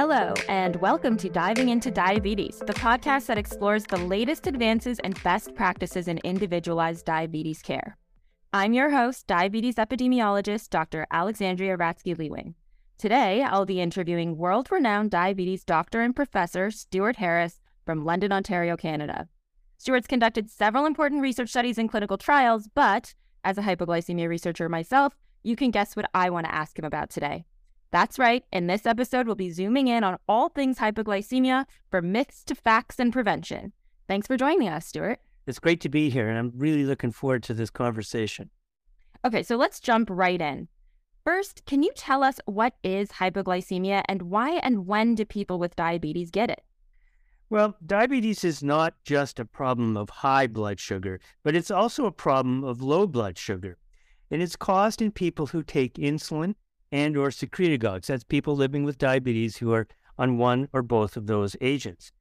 Hello, and welcome to Diving into Diabetes, the podcast that explores the latest advances and best practices in individualized diabetes care. I'm your host, diabetes epidemiologist Dr. Alexandria Ratzki-LeeWing. Today, I'll be interviewing world renowned diabetes doctor and professor Stewart Harris from London, Ontario, Canada. Stewart's conducted several important research studies and clinical trials, but as a hypoglycemia researcher myself, you can guess what I want to ask him about today. That's right, in this episode, we'll be zooming in on all things hypoglycemia from myths to facts and prevention. Thanks for joining us, Stewart. It's great to be here, and I'm really looking forward to this conversation. Okay, so let's jump right in. First, can you tell us what is hypoglycemia and why and when do people with diabetes get it? Well, diabetes is not just a problem of high blood sugar, but it's also a problem of low blood sugar. And it's caused in people who take insulin and or secretagogues. That's people living with diabetes who are on one or both of those agents.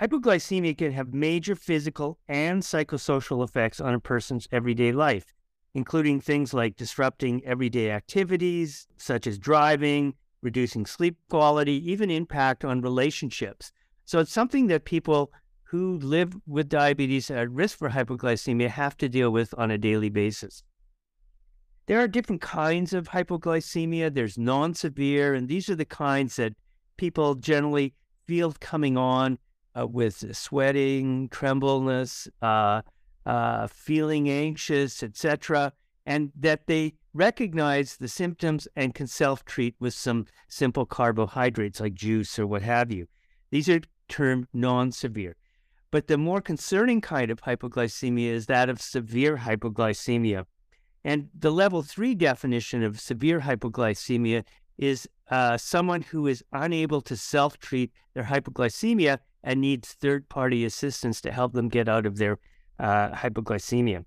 Hypoglycemia can have major physical and psychosocial effects on a person's everyday life, including things like disrupting everyday activities such as driving, reducing sleep quality, even impact on relationships. So it's something that people who live with diabetes at risk for hypoglycemia have to deal with on a daily basis. There are different kinds of hypoglycemia. There's non severe, and these are the kinds that people generally feel coming on uh, with sweating, trembleness, uh, uh, feeling anxious, etc., and that they recognize the symptoms and can self treat with some simple carbohydrates like juice or what have you. These are termed non severe. But the more concerning kind of hypoglycemia is that of severe hypoglycemia. And the level three definition of severe hypoglycemia is uh, someone who is unable to self treat their hypoglycemia and needs third party assistance to help them get out of their uh, hypoglycemia.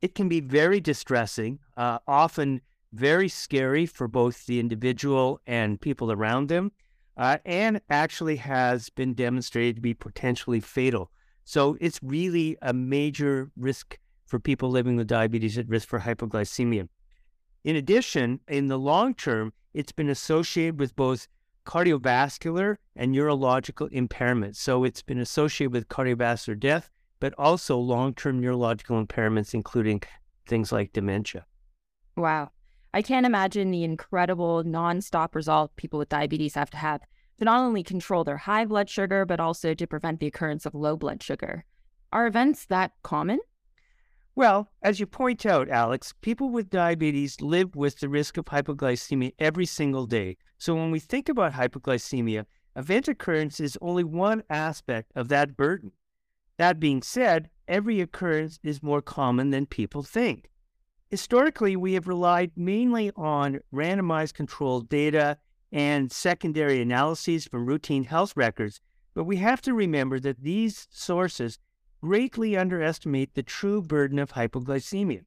It can be very distressing, uh, often very scary for both the individual and people around them, uh, and actually has been demonstrated to be potentially fatal. So it's really a major risk for people living with diabetes at risk for hypoglycemia. In addition, in the long term, it's been associated with both cardiovascular and neurological impairments. So it's been associated with cardiovascular death, but also long term neurological impairments, including things like dementia. Wow. I can't imagine the incredible nonstop resolve people with diabetes have to have to not only control their high blood sugar, but also to prevent the occurrence of low blood sugar. Are events that common? Well, as you point out, Alex, people with diabetes live with the risk of hypoglycemia every single day. So when we think about hypoglycemia, event occurrence is only one aspect of that burden. That being said, every occurrence is more common than people think. Historically, we have relied mainly on randomized controlled data and secondary analyses from routine health records, but we have to remember that these sources greatly underestimate the true burden of hypoglycemia.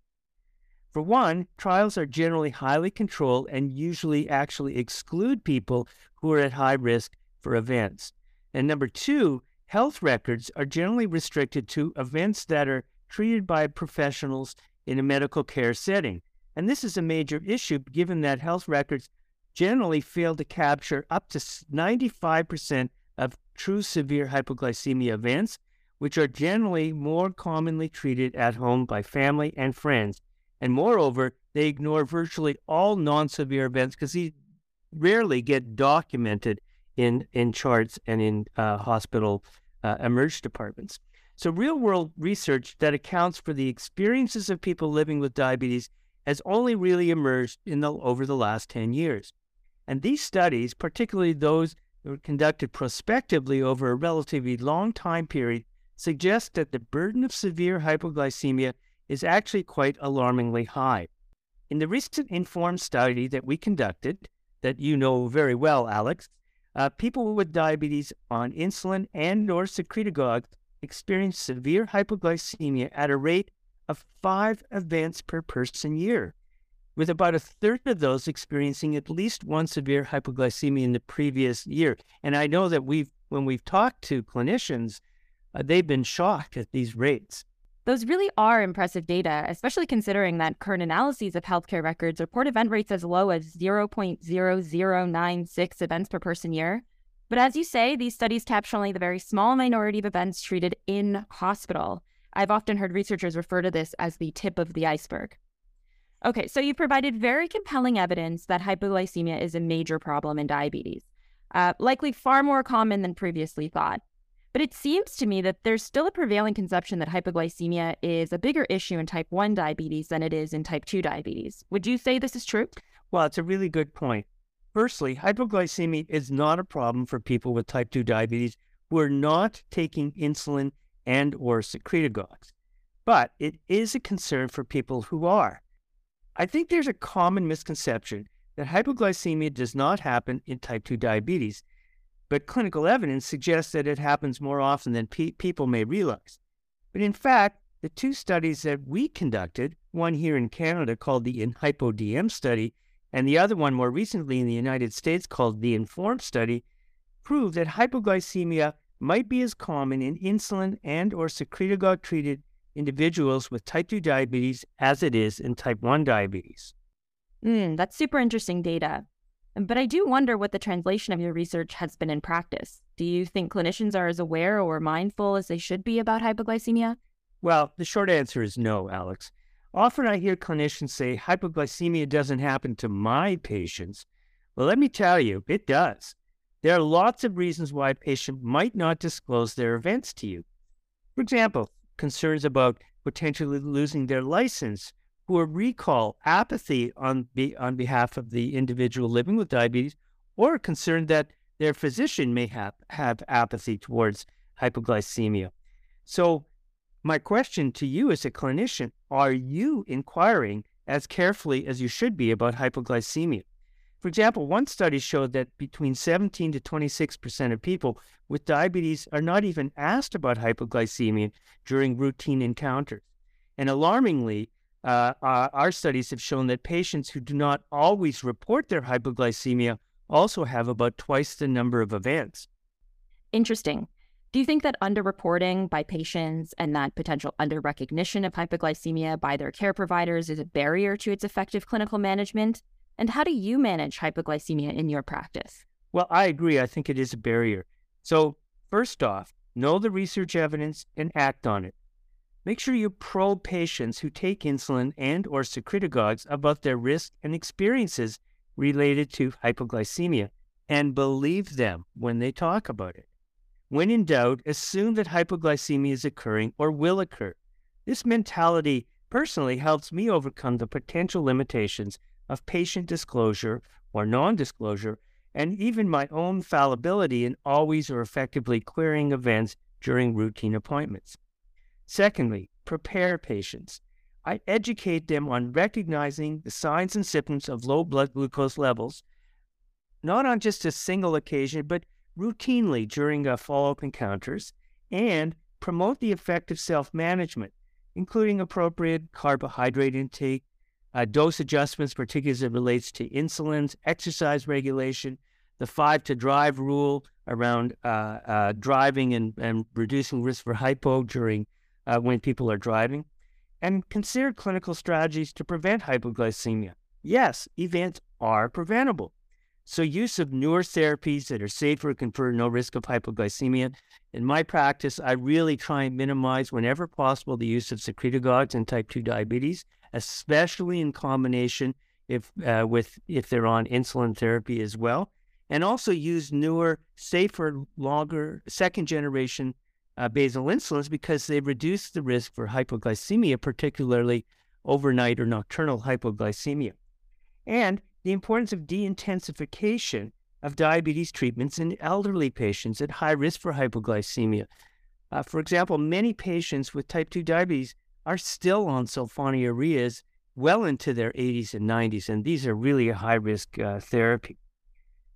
For one, trials are generally highly controlled and usually actually exclude people who are at high risk for events. And number two, health records are generally restricted to events that are treated by professionals in a medical care setting. And this is a major issue given that health records generally fail to capture up to 95% of true severe hypoglycemia events which are generally more commonly treated at home by family and friends. And moreover, they ignore virtually all non severe events because these rarely get documented in, in charts and in uh, hospital uh, emerge departments. So, real world research that accounts for the experiences of people living with diabetes has only really emerged in the, over the last 10 years. And these studies, particularly those that were conducted prospectively over a relatively long time period, suggests that the burden of severe hypoglycemia is actually quite alarmingly high. In the recent informed study that we conducted, that you know very well, Alex, uh, people with diabetes on insulin and or secretagogues experience severe hypoglycemia at a rate of five events per person year, with about a third of those experiencing at least one severe hypoglycemia in the previous year. And I know that we've when we've talked to clinicians, uh, they've been shocked at these rates. Those really are impressive data, especially considering that current analyses of healthcare records report event rates as low as 0.0096 events per person year. But as you say, these studies capture only the very small minority of events treated in hospital. I've often heard researchers refer to this as the tip of the iceberg. Okay, so you've provided very compelling evidence that hypoglycemia is a major problem in diabetes, uh, likely far more common than previously thought. But it seems to me that there's still a prevailing conception that hypoglycemia is a bigger issue in type 1 diabetes than it is in type 2 diabetes. Would you say this is true? Well, it's a really good point. Firstly, hypoglycemia is not a problem for people with type 2 diabetes who are not taking insulin and or secretagogues, but it is a concern for people who are. I think there's a common misconception that hypoglycemia does not happen in type 2 diabetes, but clinical evidence suggests that it happens more often than pe- people may realize. But in fact, the two studies that we conducted, one here in Canada called the InHypoDM study, and the other one more recently in the United States called the iNPHORM study, prove that hypoglycemia might be as common in insulin and or secretagogue treated individuals with type 2 diabetes as it is in type 1 diabetes. Mm, that's super interesting data. But I do wonder what the translation of your research has been in practice. Do you think clinicians are as aware or mindful as they should be about hypoglycemia? Well, the short answer is no, Alex. Often I hear clinicians say hypoglycemia doesn't happen to my patients. Well, let me tell you, it does. There are lots of reasons why a patient might not disclose their events to you. For example, concerns about potentially losing their license or recall, apathy on, be, on behalf of the individual living with diabetes, or concern that their physician may have, have apathy towards hypoglycemia. So, my question to you as a clinician are you inquiring as carefully as you should be about hypoglycemia? For example, one study showed that between 17 to 26% of people with diabetes are not even asked about hypoglycemia during routine encounters. And alarmingly, uh, our studies have shown that patients who do not always report their hypoglycemia also have about twice the number of events. Interesting. Do you think that underreporting by patients and that potential underrecognition of hypoglycemia by their care providers is a barrier to its effective clinical management? And how do you manage hypoglycemia in your practice? Well, I agree. I think it is a barrier. So, first off, know the research evidence and act on it. Make sure you probe patients who take insulin and or secretagogues about their risk and experiences related to hypoglycemia and believe them when they talk about it. When in doubt, assume that hypoglycemia is occurring or will occur. This mentality personally helps me overcome the potential limitations of patient disclosure or non disclosure, and even my own fallibility in always or effectively querying events during routine appointments. Secondly, prepare patients. I educate them on recognizing the signs and symptoms of low blood glucose levels, not on just a single occasion, but routinely during uh, follow up encounters, and promote the effective self management, including appropriate carbohydrate intake, uh, dose adjustments, particularly as it relates to insulins, exercise regulation, the five to drive rule around uh, uh driving and, and reducing risk for hypo during uh, when people are driving, and consider clinical strategies to prevent hypoglycemia. Yes, events are preventable. So, use of newer therapies that are safer confer no risk of hypoglycemia. In my practice, I really try and minimize, whenever possible, the use of secretagogues in type 2 diabetes, especially in combination if, uh, with, if they're on insulin therapy as well. And also use newer, safer, longer, second generation uh, basal insulins because they reduce the risk for hypoglycemia, particularly overnight or nocturnal hypoglycemia. And the importance of de-intensification of diabetes treatments in elderly patients at high risk for hypoglycemia. Uh, for example, many patients with type 2 diabetes are still on sulfonylureas well into their 80s and 90s, and these are really a high risk uh, therapy.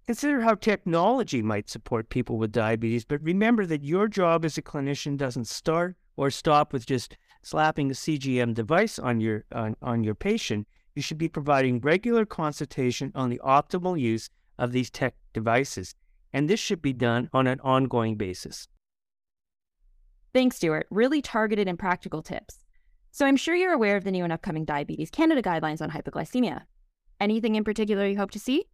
Consider how technology might support people with diabetes, but remember that your job as a clinician doesn't start or stop with just slapping a CGM device on your on, on your patient. You should be providing regular consultation on the optimal use of these tech devices, and this should be done on an ongoing basis. Thanks, Stewart. Really targeted and practical tips. So I'm sure you're aware of the new and upcoming Diabetes Canada guidelines on hypoglycemia. Anything in particular you hope to see?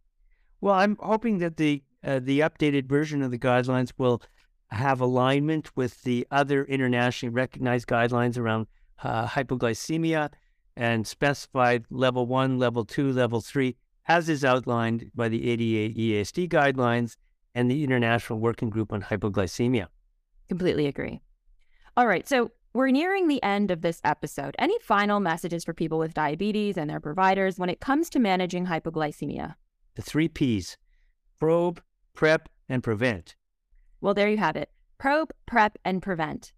Well, I'm hoping that the uh, the updated version of the guidelines will have alignment with the other internationally recognized guidelines around uh, hypoglycemia and specified level one, level two, level three, as is outlined by the ADA EASD guidelines and the International Working Group on Hypoglycemia. Completely agree. All right, so we're nearing the end of this episode. Any final messages for people with diabetes and their providers when it comes to managing hypoglycemia? The three P's probe, prep, and prevent. Well, there you have it probe, prep, and prevent.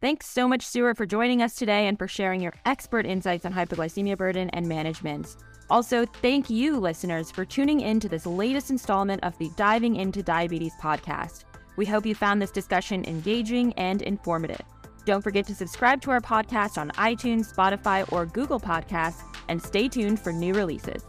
Thanks so much, Stewart, for joining us today and for sharing your expert insights on hypoglycemia burden and management. Also, thank you, listeners, for tuning in to this latest installment of the Diving into Diabetes podcast. We hope you found this discussion engaging and informative. Don't forget to subscribe to our podcast on iTunes, Spotify, or Google Podcasts, and stay tuned for new releases.